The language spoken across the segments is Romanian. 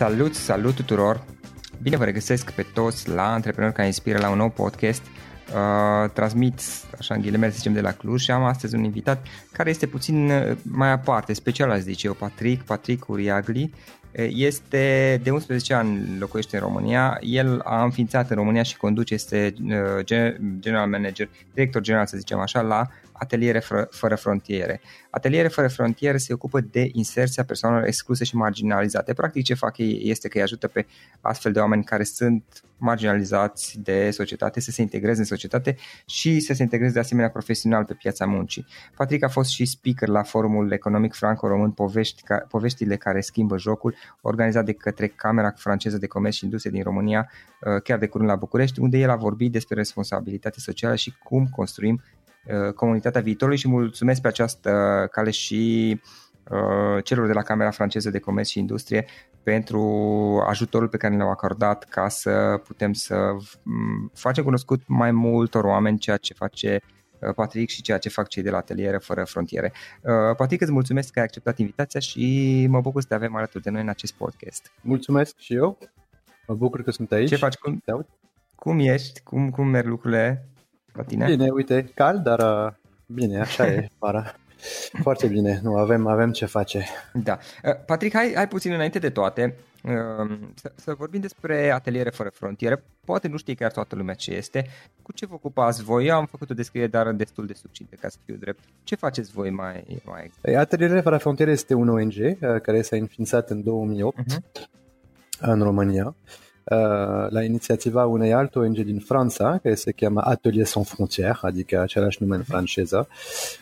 Salut, salut tuturor! Bine vă regăsesc pe toți la Antreprenori care inspiră la un nou podcast. Uh, transmit, așa în ghilimele, să zicem, de la Cluj și am astăzi un invitat care este puțin uh, mai aparte, special, aș zice eu, Patrick, Patrick Uriagli. Uh, este de 11 ani, locuiește în România. El a înființat în România și conduce, este uh, general manager, director general, să zicem așa, la Ateliere Fără Frontiere. Ateliere Fără Frontiere se ocupă de inserția persoanelor excluse și marginalizate. Practic ce fac ei este că îi ajută pe astfel de oameni care sunt marginalizați de societate să se integreze în societate și să se integreze de asemenea profesional pe piața muncii. Patrick a fost și speaker la forumul economic franco-român Povești, ca, Poveștile care schimbă jocul, organizat de către Camera franceză de Comerț și Industrie din România, uh, chiar de curând la București, unde el a vorbit despre responsabilitate socială și cum construim Uh, comunitatea viitorului și mulțumesc pe această cale și uh, celor de la Camera franceză de Comerț și Industrie pentru ajutorul pe care ne-au acordat ca să putem să facem cunoscut mai multor oameni ceea ce face Patrick și ceea ce fac cei de la Ateliere Fără Frontiere. Patrick, îți mulțumesc că ai acceptat invitația și mă bucur să te avem alături de noi în acest podcast. Mulțumesc și eu. Mă bucur că sunt aici. Ce faci? Cum, cum ești? Cum, cum merg lucrurile la tine? Bine, uite, cald, dar bine, așa e vara. Foarte bine, nu avem, avem ce face. Da. Uh, Patrick, hai, hai puțin înainte de toate uh, să, să vorbim despre Ateliere Fără Frontiere. Poate nu știe chiar toată lumea ce este. Cu ce vă ocupați voi? Eu am făcut o descriere, dar destul de succintă, ca să fiu drept. Ce faceți voi mai, mai exact? Ateliere Fără Frontiere este un ONG uh, care s-a înființat în 2008 uh-huh. Mhm. în România Uh, la inițiativa unei alte ONG din Franța, care se cheamă Atelier Sans Frontières, adică același nume în franceză.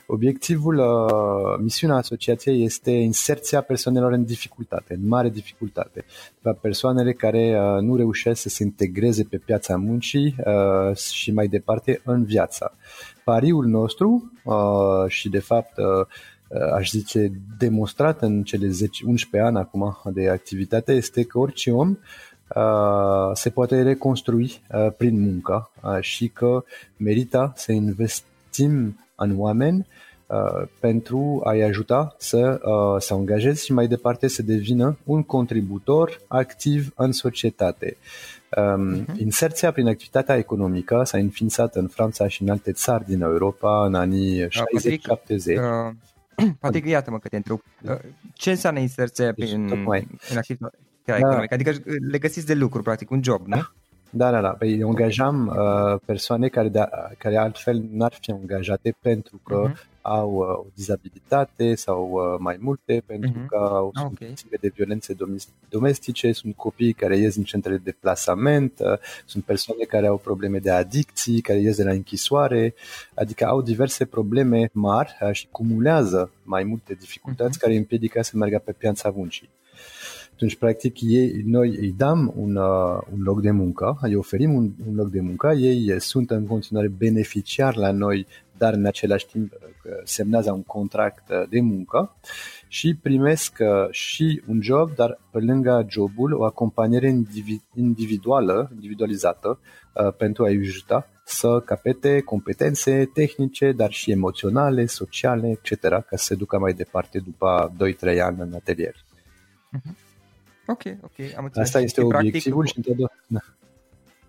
Obiectivul, uh, misiunea asociației este inserția persoanelor în dificultate, în mare dificultate. Persoanele care uh, nu reușesc să se integreze pe piața muncii și mai departe în viața. Pariul nostru și de fapt aș zice demonstrat în cele 10, 11 ani acum de activitate este că orice om Uh, se poate reconstrui uh, prin muncă uh, și că merită să investim în oameni pentru a-i ajuta să se angajeze și mai departe să devină un contributor activ în societate. Uh-huh. Inserția prin activitatea economică s-a înființat în Franța și în alte țări din Europa în anii 60-70. Uh, Patrick, iată-mă că te întreb. Ce înseamnă inserția deci, prin, prin activitate? Da. economică. Adică le găsiți de lucru, practic, un job, nu? Da, da, da. Păi angajam uh, persoane care, de, care altfel n-ar fi angajate pentru că uh-huh. au uh, o dizabilitate sau uh, mai multe, pentru uh-huh. că au ah, okay. sunt de violențe domestice, sunt copii care ies în centrele de plasament, uh, sunt persoane care au probleme de adicții, care ies de la închisoare, adică au diverse probleme mari uh, și cumulează mai multe dificultăți uh-huh. care îi împiedică să meargă pe piața muncii. Atunci, practic, ei, noi îi dăm un, uh, un loc de muncă, îi oferim un, un loc de muncă, ei sunt în continuare beneficiari la noi, dar în același timp uh, semnează un contract uh, de muncă și primesc uh, și un job, dar pe lângă jobul o acompaniere individuală, individualizată uh, pentru a-i ajuta să capete competențe tehnice, dar și emoționale, sociale, etc., ca să se ducă mai departe după 2-3 ani în atelier. Uh-huh. Ok, ok, am înțeles. Asta este obiectivul practic, și într da.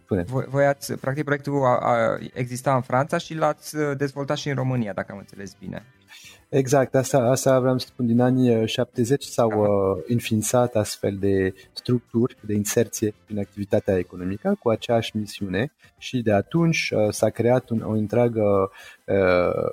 Voi, voi ați, practic proiectul a, a exista în Franța și l-ați uh, dezvoltat și în România, dacă am înțeles bine. Exact, asta, asta vreau să spun, din anii 70 uh, s-au uh, înființat astfel de structuri de inserție în activitatea economică cu aceeași misiune și de atunci uh, s-a creat un, o întreagă uh,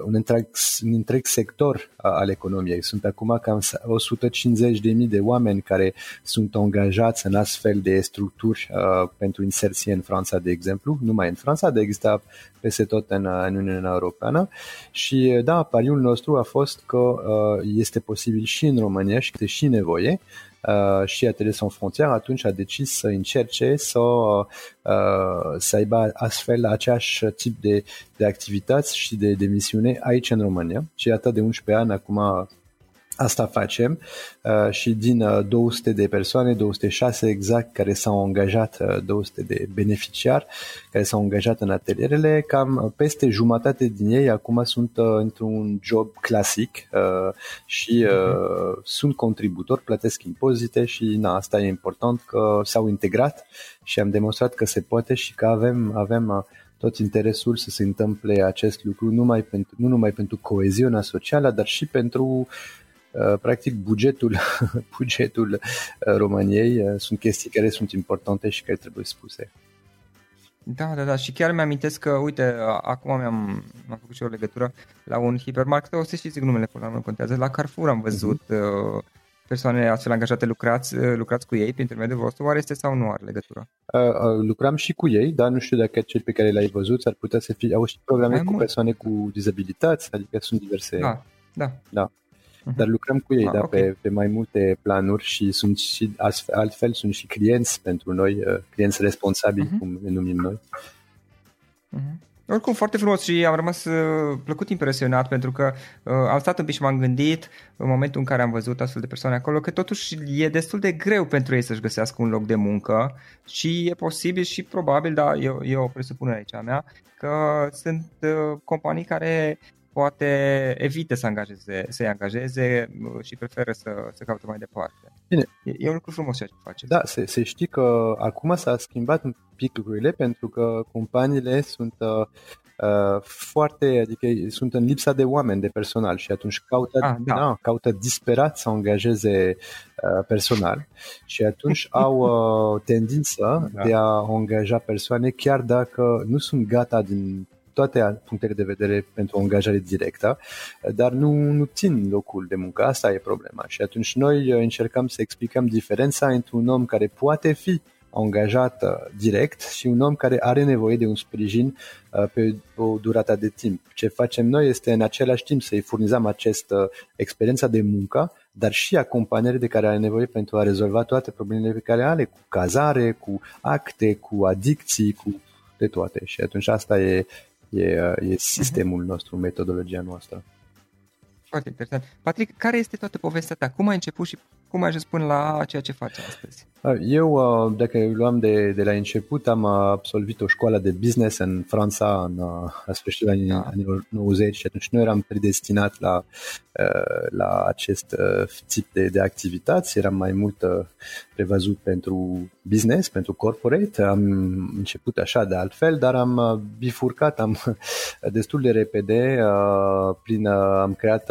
un, întreg, un întreg sector al economiei. Sunt acum cam 150.000 de oameni care sunt angajați în astfel de structuri uh, pentru inserție în Franța, de exemplu, numai în Franța, de există peste tot în, în Uniunea Europeană. Și da, pariul nostru a fost că uh, este posibil și în România și că este și nevoie Uh, și Atelier Sans Frontières atunci a decis să încerce să, uh, să aibă astfel aceeași tip de, de activități și de, de misiune aici în România. Și iată de 11 ani acum Asta facem uh, și din 200 uh, de persoane, 206 exact, care s-au angajat, 200 uh, de beneficiari care s-au angajat în atelierele, cam peste jumătate din ei acum sunt într-un job clasic și uh, sunt contributori, plătesc impozite și na, asta e important că s-au integrat și am demonstrat că se poate și că avem, avem tot interesul să se întâmple acest lucru numai pentru, nu numai pentru coeziunea socială, dar și pentru Uh, practic bugetul, bugetul uh, României uh, sunt chestii care sunt importante și care trebuie spuse. Da, da, da. Și chiar mi-amintesc că, uite, acum mi-am, am făcut și o legătură la un hipermarket, o să știți numele, până la urmă contează. La Carrefour am văzut uh-huh. persoane astfel angajate, lucrați, lucrați cu ei prin intermediul vostru, oare este sau nu are legătură? Uh, uh, lucram și cu ei, dar nu știu dacă cel pe care l-ai văzut ar putea să fie, au și programe Mai cu mult. persoane cu dizabilități, adică sunt diverse. Da, da. da. Mhm. dar lucrăm cu ei ah, da, okay. pe, pe mai multe planuri și sunt și altfel sunt și clienți pentru noi, uh, clienți responsabili, uh-huh. cum ne numim noi. Uh-huh. Oricum, foarte frumos și am rămas uh, plăcut impresionat pentru că uh, am stat un pic și m-am gândit în momentul în care am văzut astfel de persoane acolo că totuși e destul de greu pentru ei să-și găsească un loc de muncă și e posibil și probabil, da, e, e o presupunere aici a mea, că sunt uh, companii care poate evită să angajeze, să-i angajeze uh, și preferă să, să caute mai departe. Bine. E, e un lucru frumos ceea ce face. Da, se, se știe că acum s-a schimbat un pic lucrurile pentru că companiile sunt uh, uh, foarte, adică sunt în lipsa de oameni, de personal și atunci caută, ah, da. Da, caută disperat să angajeze uh, personal și atunci au uh, tendința da. de a angaja persoane chiar dacă nu sunt gata din toate punctele de vedere pentru o angajare directă, dar nu, nu țin locul de muncă. Asta e problema. Și atunci noi uh, încercăm să explicăm diferența între un om care poate fi angajat uh, direct și un om care are nevoie de un sprijin uh, pe o durată de timp. Ce facem noi este în același timp să-i furnizăm această experiență de muncă, dar și acompaniere de care are nevoie pentru a rezolva toate problemele pe care are, cu cazare, cu acte, cu adicții, cu de toate. Și atunci asta e E, e mhm. sistemul nostru, metodologia noastră. Foarte interesant. Patrick, care este toată povestea ta? Cum ai început și cum ai ajuns până la ceea ce faci astăzi? Eu, dacă luam de, de la început, am absolvit o școală de business în Franța în, la sfârșitul anii, da. anilor 90 și atunci nu eram predestinat la, la acest tip de, de activități, eram mai mult prevăzut pentru business, pentru corporate. Am început așa de altfel, dar am bifurcat, am destul de repede, prin, am creat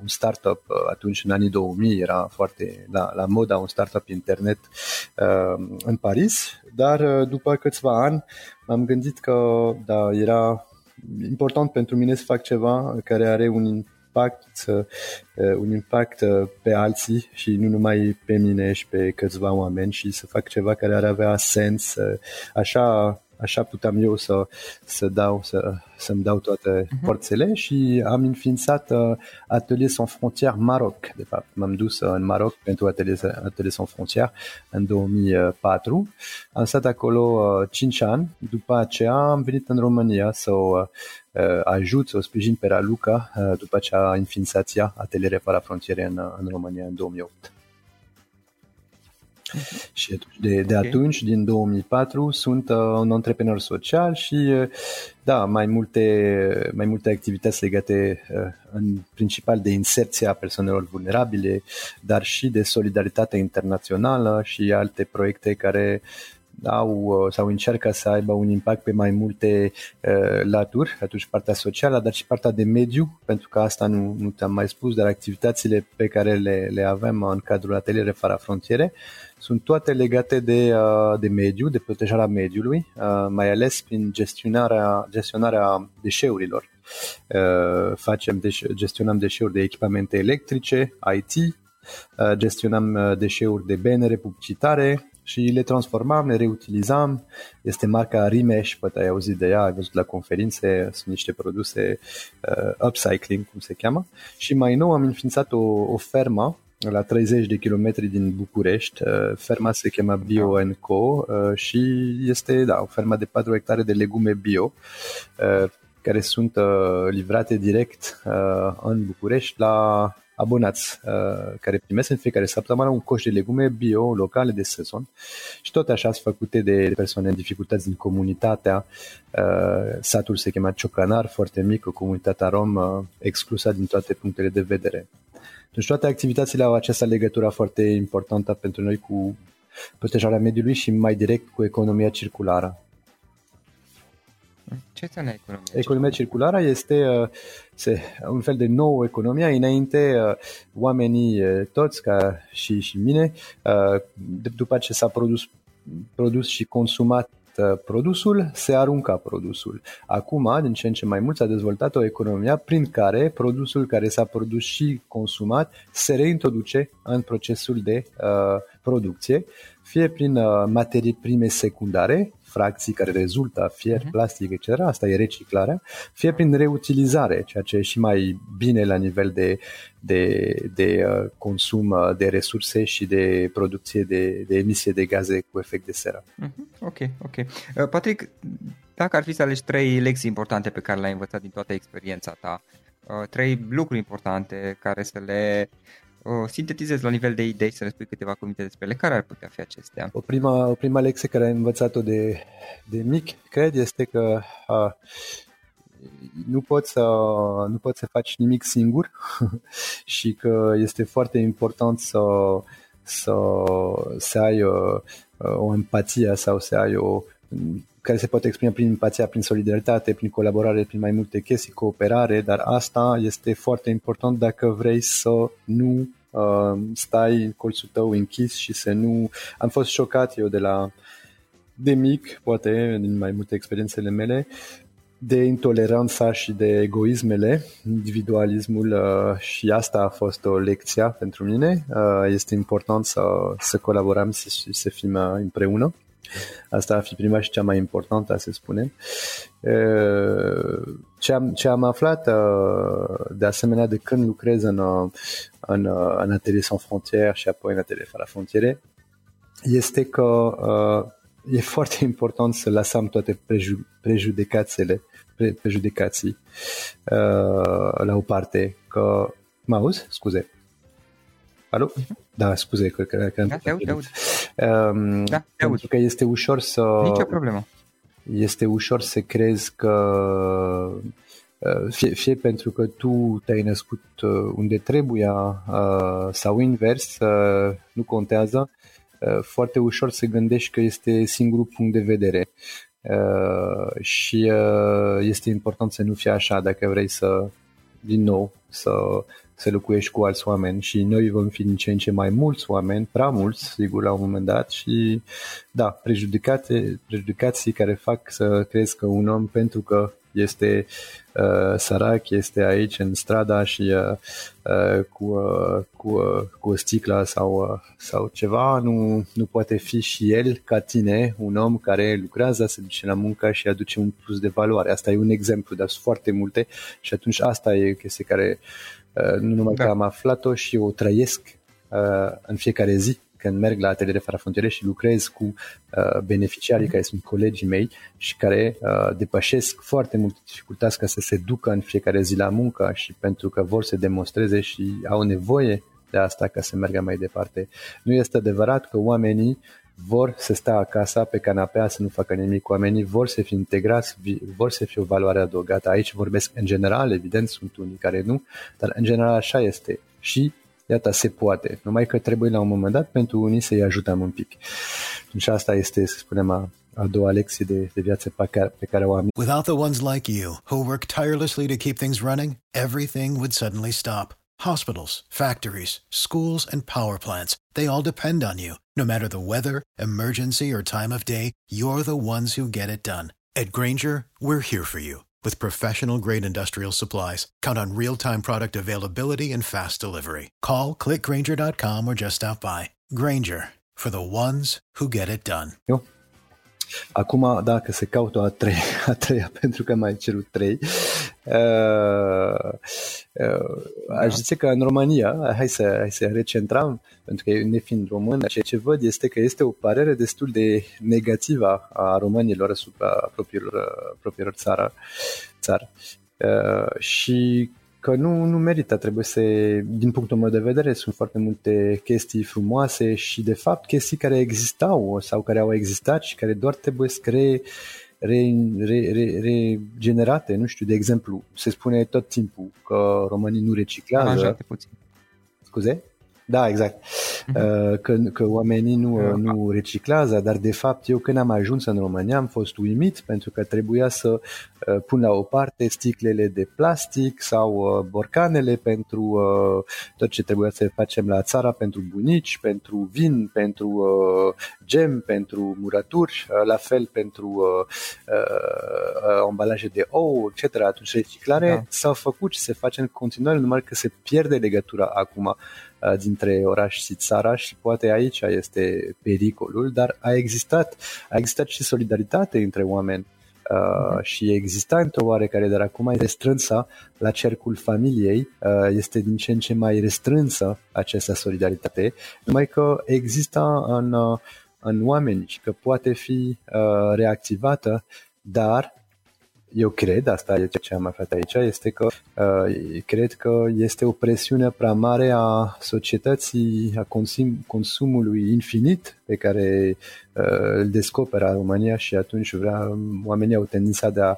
un startup atunci în anii 2000, era foarte la, la moda un startup internet uh, în Paris, dar uh, după câțiva ani m-am gândit că da, era important pentru mine să fac ceva care are un impact, uh, un impact pe alții și nu numai pe mine și pe câțiva oameni și să fac ceva care ar avea sens. Așa așa puteam eu să, să dau, să, să-mi dau toate uh-huh. porțele și am înființat uh, Atelier Sans Frontières Maroc. De fapt, m-am dus uh, în Maroc pentru Atelier, Atelier Sans Frontières în 2004. Am stat acolo uh, 5 ani. După aceea am venit în România să o uh, ajut, să o sprijin pe Raluca uh, după ce a înființat ea Ateliere Fără Frontiere în, în România în 2008. Uh-huh. Și de, de okay. atunci, din 2004, sunt uh, un antreprenor social și uh, da, mai multe, mai multe activități legate uh, în principal de inserția persoanelor vulnerabile, dar și de solidaritate internațională și alte proiecte care au uh, sau încearcă să aibă un impact pe mai multe uh, laturi, atunci partea socială, dar și partea de mediu, pentru că asta nu, nu te-am mai spus, dar activitățile pe care le, le avem în cadrul ateliere fără frontiere sunt toate legate de, uh, de mediu, de protejarea mediului, uh, mai ales prin gestionarea, gestionarea deșeurilor. Uh, facem, deș- gestionăm deșeuri de echipamente electrice, IT, gestionăm deșeuri de benere publicitare, și le transformam, le reutilizam. Este marca Rimesh, poate ai auzit de ea, ai văzut la conferințe, sunt niște produse uh, upcycling, cum se cheamă. Și mai nou am înființat o, o fermă la 30 de kilometri din București. Uh, ferma se cheamă Bio Co uh, și este da, o fermă de 4 hectare de legume bio uh, care sunt livrate direct în București la abonați uh, care primesc în fiecare săptămână un coș de legume bio locale de sezon și tot așa sunt făcute de persoane în dificultăți din comunitatea. Uh, satul se chema Ciocanar, foarte mic, o comunitate rom uh, exclusă din toate punctele de vedere. Deci toate activitățile au această legătură foarte importantă pentru noi cu protejarea mediului și mai direct cu economia circulară. Ce înseamnă economia circulară? Economia circulară este uh, se, un fel de nouă economie. Înainte, uh, oamenii uh, toți, ca și, și mine, după ce s-a produs, produs și consumat produsul, se arunca produsul. Acum, din ce în ce mai mult, s-a dezvoltat o economie prin care produsul care s-a produs și consumat se reintroduce în procesul de uh, producție, fie prin uh, materii prime secundare, fracții care rezultă, fier, uh-huh. plastic, etc. Asta e reciclarea, fie prin reutilizare, ceea ce e și mai bine la nivel de, de, de uh, consum uh, de resurse și de producție de, de emisie de gaze cu efect de seră. Uh-huh. Ok, ok. Uh, Patrick, Dacă ar fi să alegi trei lecții importante pe care le-ai învățat din toată experiența ta, uh, trei lucruri importante care să le uh, sintetizezi la nivel de idei, să le spui câteva cuvinte despre ele, care ar putea fi acestea? O prima, o prima lecție care am învățat-o de, de mic, cred, este că uh, nu poți să, nu poți să faci nimic singur și că este foarte important să, să, să ai o, o empatie sau să ai o care se poate exprima prin empatia, prin solidaritate, prin colaborare, prin mai multe chestii, cooperare, dar asta este foarte important dacă vrei să nu uh, stai în colțul tău închis și să nu... Am fost șocat eu de la de mic, poate, din mai multe experiențele mele, de intoleranța și de egoismele, individualismul uh, și asta a fost o lecție pentru mine. Uh, este important să, să colaborăm și să fim uh, împreună. Asta ar fi prima și cea mai importantă, să spunem. Ce am, ce am aflat, de asemenea, de când lucrez în, în, în Atelier Sans Frontières și apoi în Atelier Fără Frontiere, este că e foarte important să lăsăm toate preju, prejudecațiile, pre, prejudecații la o parte. Că, mă auzi? Scuze. Alo? Da, scuze, că, că, că da, te aud, te aud. Um, da, te aud. Pentru că este ușor să... Nicio problemă. Este ușor să crezi că uh, fie, fie pentru că tu te-ai născut uh, unde trebuia uh, sau invers, nu contează, foarte ușor să gândești că este singurul punct de vedere. Și este important să nu fie așa dacă vrei să, din nou, să să locuiești cu alți oameni și noi vom fi din ce în ce mai mulți oameni, prea mulți, sigur, la un moment dat și da, prejudicații care fac să crezi că un om pentru că este uh, sărac, este aici în strada și uh, uh, cu, uh, cu, uh, cu o sticlă sau, uh, sau ceva, nu, nu poate fi și el ca tine, un om care lucrează, se duce la muncă și aduce un plus de valoare. Asta e un exemplu, dar sunt foarte multe și atunci asta e chestia care Uh, nu numai da. că am aflat-o și o trăiesc uh, în fiecare zi când merg la ateliere fără frontiere și lucrez cu uh, beneficiarii mm-hmm. care sunt colegii mei și care uh, depășesc foarte multe dificultăți ca să se ducă în fiecare zi la muncă și pentru că vor să demonstreze și au nevoie de asta ca să meargă mai departe. Nu este adevărat că oamenii vor să stea acasă pe canapea să nu facă nimic. Oamenii vor să fie integrați, vor să fie o valoare adăugată. Aici vorbesc în general, evident sunt unii care nu, dar în general așa este. Și iată, se poate. Numai că trebuie la un moment dat pentru unii să-i ajutăm un pic. Și asta este, să spunem, a, a doua lecție de, de viață pe care, pe care o am. Without the ones like you, who work tirelessly to keep things running, everything would suddenly stop. Hospitals, factories, schools, and power plants, they all depend on you. No matter the weather, emergency, or time of day, you're the ones who get it done. At Granger, we're here for you with professional grade industrial supplies. Count on real time product availability and fast delivery. Call clickgranger.com or just stop by. Granger for the ones who get it done. Eu Acum, dacă se caută a treia, a treia pentru că mai cerut trei, aș zice că în România, hai să, hai să recentrăm, pentru că ne fiind român, ceea ce văd este că este o părere destul de negativă a românilor asupra propriilor, propriilor țară, țară. Uh, și că nu, nu merită, trebuie să, din punctul meu de vedere, sunt foarte multe chestii frumoase și de fapt chestii care existau sau care au existat și care doar trebuie să cree re, re, re, regenerate, nu știu, de exemplu, se spune tot timpul că românii nu reciclează. Scuze? Da, exact. Uh, că, că oamenii nu, nu reciclează, dar de fapt eu când am ajuns în România am fost uimit pentru că trebuia să uh, pun la o parte sticlele de plastic sau uh, borcanele pentru tot ce trebuia să facem la țara pentru bunici, pentru vin, pentru gem, pentru murături, la fel pentru ambalaje de ou, etc. Atunci reciclare da. s-a făcut și se face în continuare, numai că se pierde legătura acum dintre oraș și țara și poate aici este pericolul, dar a existat, a existat și solidaritate între oameni Uh, și exista într-o oarecare, dar acum e restrânsă la cercul familiei, uh, este din ce în ce mai restrânsă această solidaritate, numai că există în, uh, în oameni și că poate fi uh, reactivată dar eu cred, asta e ceea ce am aflat aici, este că uh, cred că este o presiune prea mare a societății, a consum, consumului infinit pe care uh, îl descoperă România și atunci vrea, oamenii au tendința de a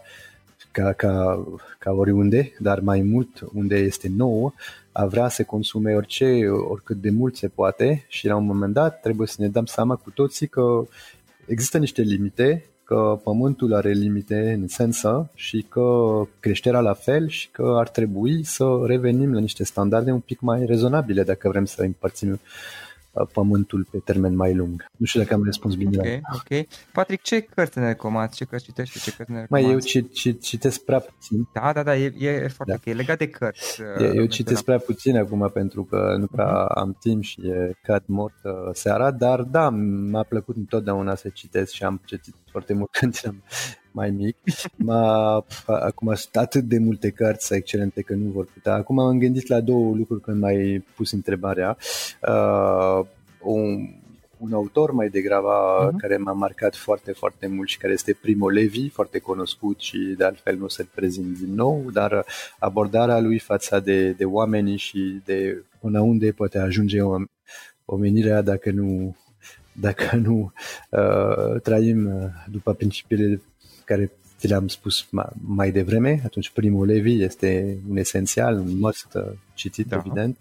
ca, ca, ca oriunde, dar mai mult unde este nou, a vrea să consume orice, oricât de mult se poate și la un moment dat trebuie să ne dăm seama cu toții că există niște limite că pământul are limite în sensă și că creșterea la fel și că ar trebui să revenim la niște standarde un pic mai rezonabile dacă vrem să împărțim pământul pe termen mai lung. Nu știu dacă am răspuns bine. Ok, ok. Patrick, ce cărți ne recomanzi? Ce cărți citești? Ce cărți ne recomanzi? Mai eu ci, ci, citesc prea puțin. Da, da, da, e, e foarte da. ok. Legat de cărți. Eu, eu citesc prea puțin acum pentru că nu prea uh-huh. am timp și e cad mort uh, seara, dar da, m-a plăcut întotdeauna să citesc și am citit foarte mult când eram mai mic. M-a, acum sunt atât de multe cărți excelente că nu vor putea. Acum am gândit la două lucruri când mai pus întrebarea. Uh, un, un autor mai degrabă uh-huh. care m-a marcat foarte, foarte mult și care este Primo Levi, foarte cunoscut și de altfel nu să-l prezint din nou, dar abordarea lui față de, de oameni și de până unde poate ajunge omenirea dacă nu dacă nu uh, trăim după principiile care ți le-am spus mai devreme, atunci primul Levi este un esențial, un must uh, citit, da. evident.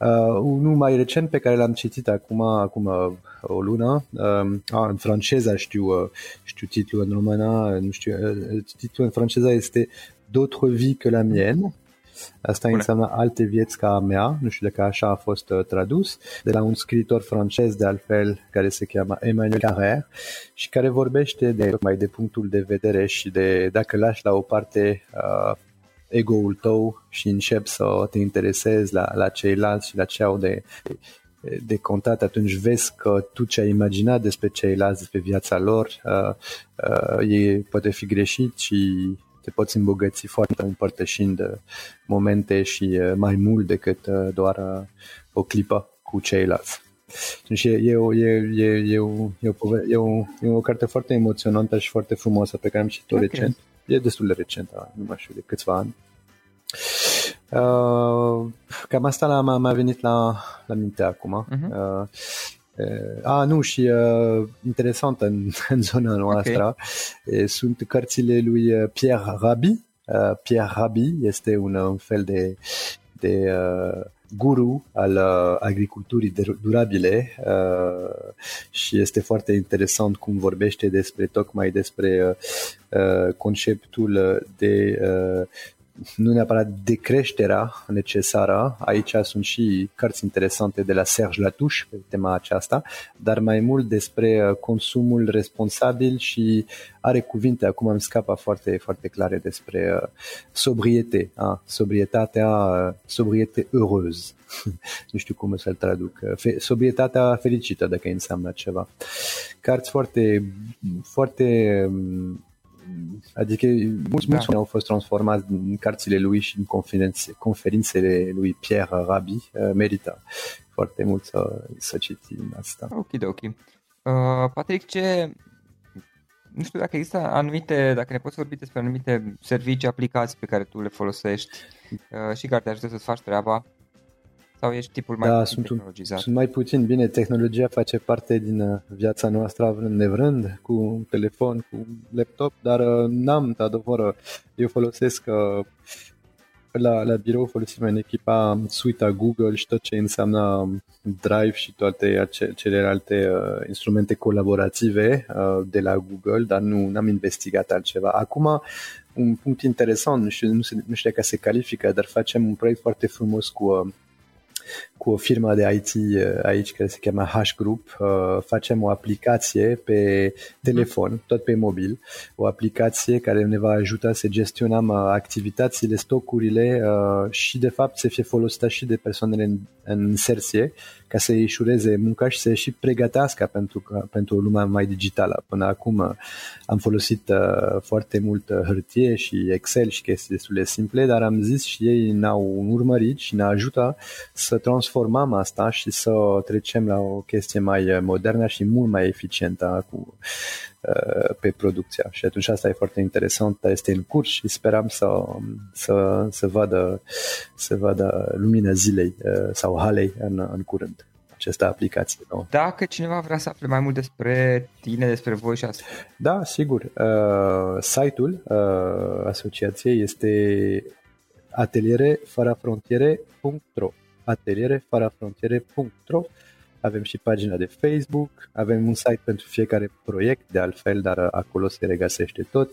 Uh, unul mai recent pe care l-am citit acum, acum uh, o lună, uh, în franceză știu, uh, știu titlul în română, nu știu, uh, titlul în franceză este D'autres vies que la mienne, Asta Bune. înseamnă alte vieți ca a mea, nu știu dacă așa a fost uh, tradus, de la un scriitor francez de altfel care se cheamă Emmanuel Carrère și care vorbește de mai de punctul de vedere și de dacă lași la o parte uh, ego-ul tău și începi să te interesezi la, la ceilalți și la ce au de, de contat, atunci vezi că tu ce ai imaginat despre ceilalți, despre viața lor, uh, uh, e, poate fi greșit și te poți îmbogăți foarte împărtășind uh, momente și uh, mai mult decât uh, doar o clipă cu ceilalți. Deci e, e, o, e, e, e, o, e, o, e, o, e o carte foarte emoționantă și foarte frumoasă pe care am citit-o okay. recent. E destul de recentă, nu mai știu, de câțiva ani. Uh, cam asta m-a, m-a venit la, la minte acum. Uh-huh. Uh, Uh, a, nu, și uh, interesant în, în zona noastră okay. sunt cărțile lui uh, Pierre Rabhi. Uh, Pierre Rabhi este un, un fel de, de uh, guru al uh, agriculturii durabile uh, și este foarte interesant cum vorbește despre tocmai despre uh, conceptul de uh, nu neapărat de creșterea necesară, aici sunt și cărți interesante de la Serge Latouche pe tema aceasta, dar mai mult despre uh, consumul responsabil și are cuvinte, acum îmi scapă foarte, foarte clare despre uh, sobriete, a, sobrietatea, uh, sobriete heureuse. nu știu cum să-l traduc, Fe- sobrietatea fericită, dacă înseamnă ceva. Cărți foarte, foarte um, Adică mulți, mulți da. au fost transformați în cărțile lui și în conferințe, conferințele lui Pierre Rabhi. Uh, merită foarte mult să, să citim asta. Ok, ok. Uh, Patrick, ce, nu știu dacă există anumite, dacă ne poți vorbi despre anumite servicii, aplicații pe care tu le folosești uh, și care te ajută să-ți faci treaba sau ești tipul mai da, sunt, tehnologizat? sunt mai puțin. Bine, tehnologia face parte din uh, viața noastră vrând nevrând, cu telefon, cu laptop, dar uh, n-am, adevăr, eu folosesc uh, la, la birou folosim în echipa suite Google și tot ce înseamnă Drive și toate celelalte uh, instrumente colaborative uh, de la Google, dar nu am investigat altceva. Acum, un punct interesant, nu știu, nu, nu știu dacă se califică, dar facem un proiect foarte frumos cu uh, cu o firmă de IT uh, aici care se cheamă H Group. Uh, facem o aplicație pe telefon, tot pe mobil, o aplicație care ne va ajuta să gestionăm uh, activitățile, stocurile și de fapt să fie folosită și de persoanele în, în inserție ca să îi ușureze munca și să și pregătească pentru, pentru o lume mai digitală. Până acum am folosit foarte mult hârtie și Excel și chestii destul de simple, dar am zis și ei ne-au urmărit și ne ajută să transformăm asta și să trecem la o chestie mai modernă și mult mai eficientă cu, pe producția. Și atunci asta e foarte interesant, este în curs și speram să, să, să, vadă, să vadă lumina zilei sau halei în, în curând această aplicație nouă. Dacă cineva vrea să afle mai mult despre tine, despre voi și asta. Da, sigur. Uh, site-ul uh, asociației este atelierefărafrontiere.ro atelierefărafrontiere.ro avem și pagina de Facebook, avem un site pentru fiecare proiect, de altfel, dar acolo se regăsește tot.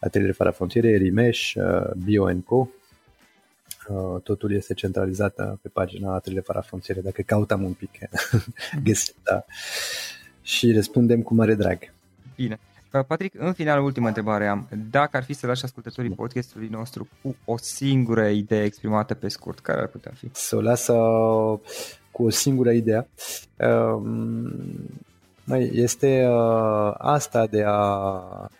Ateliere Fără Frontiere, Rimeș, uh, BioNco, Uh, totul este centralizat uh, pe pagina Atelier Fără Frontiere, dacă căutăm un pic, găsim, da. Și răspundem cu mare drag. Bine. Uh, Patrick, în final, ultima întrebare am. Dacă ar fi să lași ascultătorii podcastului nostru cu o singură idee exprimată pe scurt, care ar putea fi? Să o lasă cu o singură idee. Um, este asta de a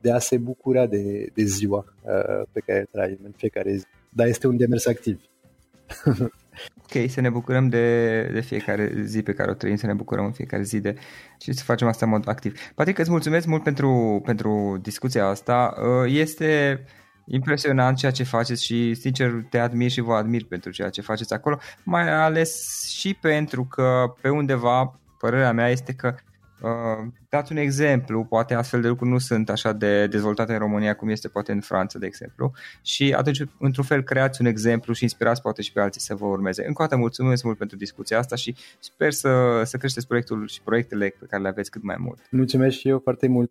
de a se bucura de, de ziua pe care trăim în fiecare zi dar este un demers activ. ok, să ne bucurăm de, de fiecare zi pe care o trăim, să ne bucurăm în fiecare zi de și să facem asta în mod activ. Patrick, îți mulțumesc mult pentru, pentru discuția asta. Uh, este impresionant ceea ce faceți și sincer te admir și vă admir pentru ceea ce faceți acolo, mai ales și pentru că pe undeva părerea mea este că Uh, dați un exemplu, poate astfel de lucruri nu sunt așa de dezvoltate în România cum este poate în Franța, de exemplu, și atunci, într-un fel, creați un exemplu și inspirați poate și pe alții să vă urmeze. Încă o dată mulțumesc mult pentru discuția asta și sper să, să creșteți proiectul și proiectele pe care le aveți cât mai mult. Mulțumesc și eu foarte mult!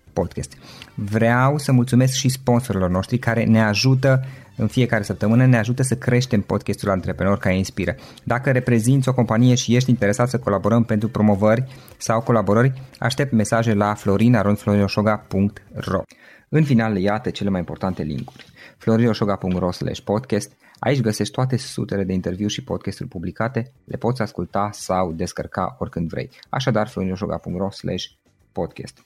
podcast. Vreau să mulțumesc și sponsorilor noștri care ne ajută în fiecare săptămână, ne ajută să creștem podcastul Antreprenor care inspiră. Dacă reprezinți o companie și ești interesat să colaborăm pentru promovări sau colaborări, aștept mesaje la florinarondflorinoșoga.ro În final, iată cele mai importante linkuri. florinoșoga.ro podcast Aici găsești toate sutele de interviuri și podcasturi publicate, le poți asculta sau descărca oricând vrei. Așadar, florinoșoga.ro podcast.